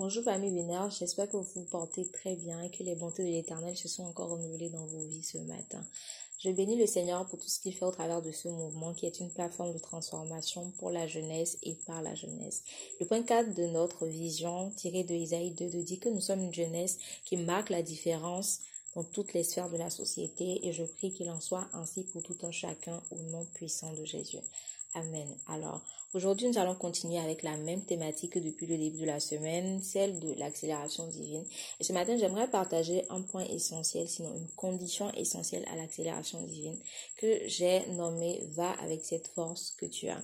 Bonjour famille binaire, j'espère que vous vous portez très bien et que les bontés de l'Éternel se sont encore renouvelées dans vos vies ce matin. Je bénis le Seigneur pour tout ce qu'il fait au travers de ce mouvement qui est une plateforme de transformation pour la jeunesse et par la jeunesse. Le point 4 de notre vision tiré de Isaïe 2 dit que nous sommes une jeunesse qui marque la différence dans toutes les sphères de la société et je prie qu'il en soit ainsi pour tout un chacun au nom puissant de Jésus. Amen. Alors, aujourd'hui, nous allons continuer avec la même thématique que depuis le début de la semaine, celle de l'accélération divine. Et ce matin, j'aimerais partager un point essentiel, sinon une condition essentielle à l'accélération divine, que j'ai nommé va avec cette force que tu as.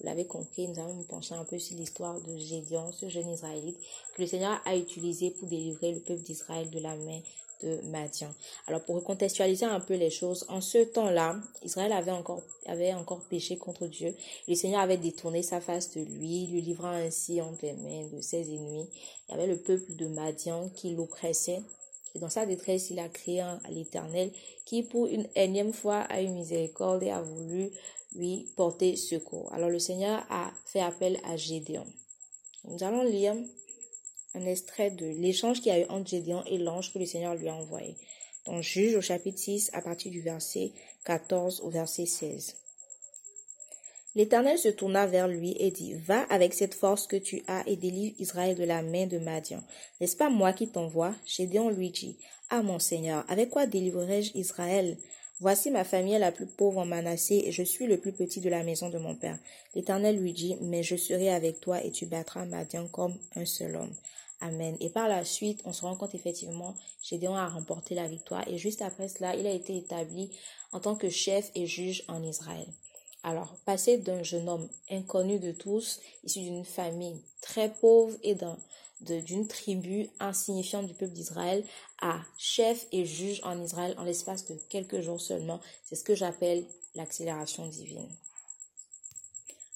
Vous l'avez compris, nous allons nous pencher un peu sur l'histoire de Gédéon, ce jeune Israélite que le Seigneur a utilisé pour délivrer le peuple d'Israël de la main de Madian. Alors pour recontextualiser un peu les choses, en ce temps-là, Israël avait encore, avait encore péché contre Dieu. Le Seigneur avait détourné sa face de lui, lui livrant ainsi entre les mains de ses ennemis. Il y avait le peuple de Madian qui l'oppressait. Et dans sa détresse, il a crié à l'Éternel qui, pour une énième fois, a eu miséricorde et a voulu lui porter secours. Alors le Seigneur a fait appel à Gédéon. Nous allons lire un extrait de l'échange qu'il y a eu entre Gédéon et l'ange que le Seigneur lui a envoyé. Dans Juge au chapitre 6 à partir du verset 14 au verset 16. L'Éternel se tourna vers lui et dit, Va avec cette force que tu as et délivre Israël de la main de Madian. N'est-ce pas moi qui t'envoie? Gédéon lui dit, Ah mon Seigneur, avec quoi délivrerai-je Israël? Voici ma famille la plus pauvre en Manassé et je suis le plus petit de la maison de mon père. L'Éternel lui dit, Mais je serai avec toi et tu battras Madian comme un seul homme. Amen. Et par la suite, on se rend compte effectivement, Gédéon a remporté la victoire. Et juste après cela, il a été établi en tant que chef et juge en Israël. Alors, passer d'un jeune homme inconnu de tous, issu d'une famille très pauvre et d'une tribu insignifiante du peuple d'Israël, à chef et juge en Israël en l'espace de quelques jours seulement, c'est ce que j'appelle l'accélération divine.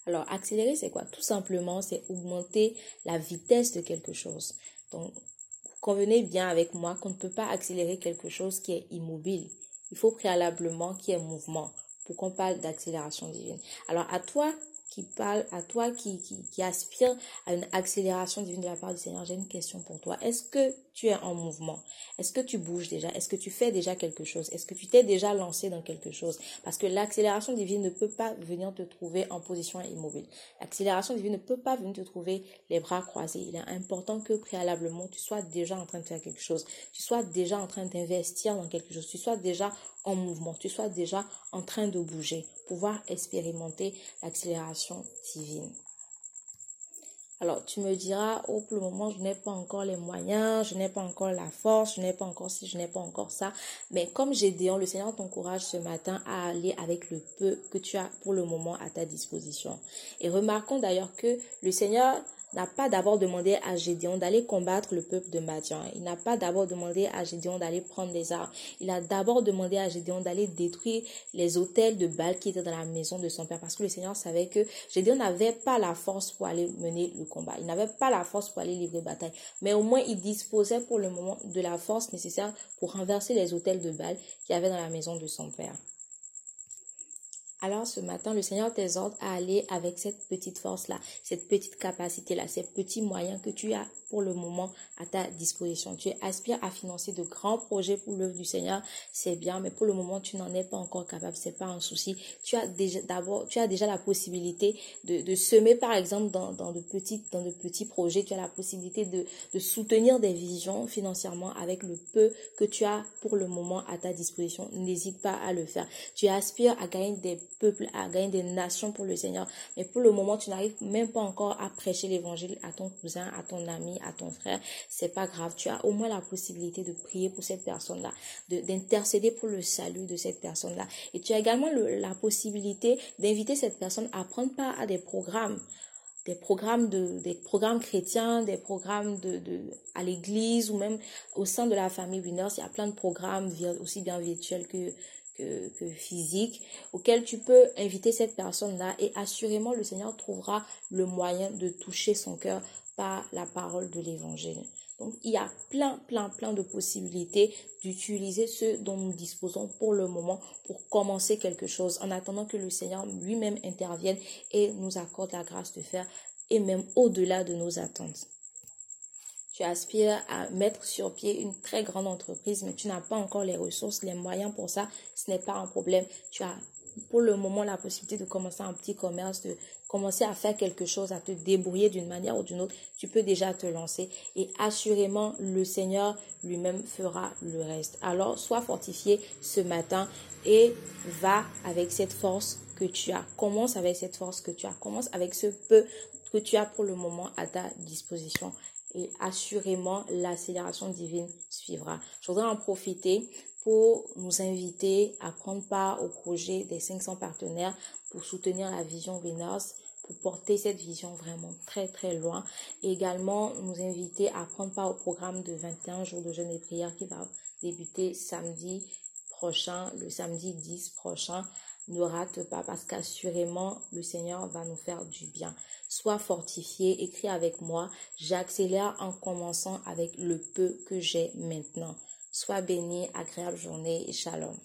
Alors, accélérer, c'est quoi? Tout simplement, c'est augmenter la vitesse de quelque chose. Donc, convenez bien avec moi qu'on ne peut pas accélérer quelque chose qui est immobile. Il faut préalablement qu'il y ait mouvement pour qu'on parle d'accélération divine. Alors, à toi qui parle, à toi qui, qui, aspire à une accélération divine de la part du Seigneur, j'ai une question pour toi. Est-ce que tu es en mouvement? Est-ce que tu bouges déjà? Est-ce que tu fais déjà quelque chose? Est-ce que tu t'es déjà lancé dans quelque chose? Parce que l'accélération divine ne peut pas venir te trouver en position immobile. L'accélération divine ne peut pas venir te trouver les bras croisés. Il est important que préalablement tu sois déjà en train de faire quelque chose. Tu sois déjà en train d'investir dans quelque chose. Tu sois déjà en mouvement. Tu sois déjà en train de bouger. Pouvoir expérimenter l'accélération divine. Alors, tu me diras, oh, pour le moment, je n'ai pas encore les moyens, je n'ai pas encore la force, je n'ai pas encore ci, je n'ai pas encore ça. Mais comme j'ai dit, le Seigneur t'encourage ce matin à aller avec le peu que tu as pour le moment à ta disposition. Et remarquons d'ailleurs que le Seigneur n'a pas d'abord demandé à Gédéon d'aller combattre le peuple de Madian. Il n'a pas d'abord demandé à Gédéon d'aller prendre les armes. Il a d'abord demandé à Gédéon d'aller détruire les hôtels de Baal qui étaient dans la maison de son père parce que le Seigneur savait que Gédéon n'avait pas la force pour aller mener le combat. Il n'avait pas la force pour aller livrer bataille. Mais au moins, il disposait pour le moment de la force nécessaire pour renverser les hôtels de Baal qui avait dans la maison de son père. Alors ce matin, le Seigneur t'exhorte à aller avec cette petite force-là, cette petite capacité-là, ces petits moyens que tu as pour le moment à ta disposition. Tu aspires à financer de grands projets pour l'œuvre du Seigneur, c'est bien, mais pour le moment, tu n'en es pas encore capable, c'est pas un souci. Tu as déjà, d'abord, tu as déjà la possibilité de, de semer, par exemple, dans, dans de petites, dans de petits projets. Tu as la possibilité de, de soutenir des visions financièrement avec le peu que tu as pour le moment à ta disposition. N'hésite pas à le faire. Tu aspires à gagner des peuples, à gagner des nations pour le Seigneur, mais pour le moment, tu n'arrives même pas encore à prêcher l'évangile à ton cousin, à ton ami, à ton frère, c'est pas grave. Tu as au moins la possibilité de prier pour cette personne-là, d'intercéder pour le salut de cette personne-là. Et tu as également la possibilité d'inviter cette personne à prendre part à des programmes des programmes de des programmes chrétiens des programmes de, de à l'église ou même au sein de la famille Winners il y a plein de programmes aussi bien virtuels que que, que physiques auxquels tu peux inviter cette personne là et assurément le Seigneur trouvera le moyen de toucher son cœur par la parole de l'évangile. Donc, il y a plein, plein, plein de possibilités d'utiliser ce dont nous disposons pour le moment pour commencer quelque chose en attendant que le Seigneur lui-même intervienne et nous accorde la grâce de faire et même au-delà de nos attentes. Tu aspires à mettre sur pied une très grande entreprise, mais tu n'as pas encore les ressources, les moyens pour ça, ce n'est pas un problème. Tu as pour le moment la possibilité de commencer un petit commerce, de commencer à faire quelque chose, à te débrouiller d'une manière ou d'une autre, tu peux déjà te lancer et assurément le Seigneur lui-même fera le reste. Alors sois fortifié ce matin et va avec cette force que tu as. Commence avec cette force que tu as. Commence avec ce peu que tu as pour le moment à ta disposition et assurément l'accélération divine suivra. Je voudrais en profiter pour nous inviter à prendre part au projet des 500 partenaires pour soutenir la vision Winners, pour porter cette vision vraiment très très loin. Et également nous inviter à prendre part au programme de 21 jours de jeûne et prière qui va débuter samedi prochain, le samedi 10 prochain. Ne rate pas parce qu'assurément le Seigneur va nous faire du bien. Sois fortifié, écris avec moi. J'accélère en commençant avec le peu que j'ai maintenant. Sois béni, agréable journée et shalom.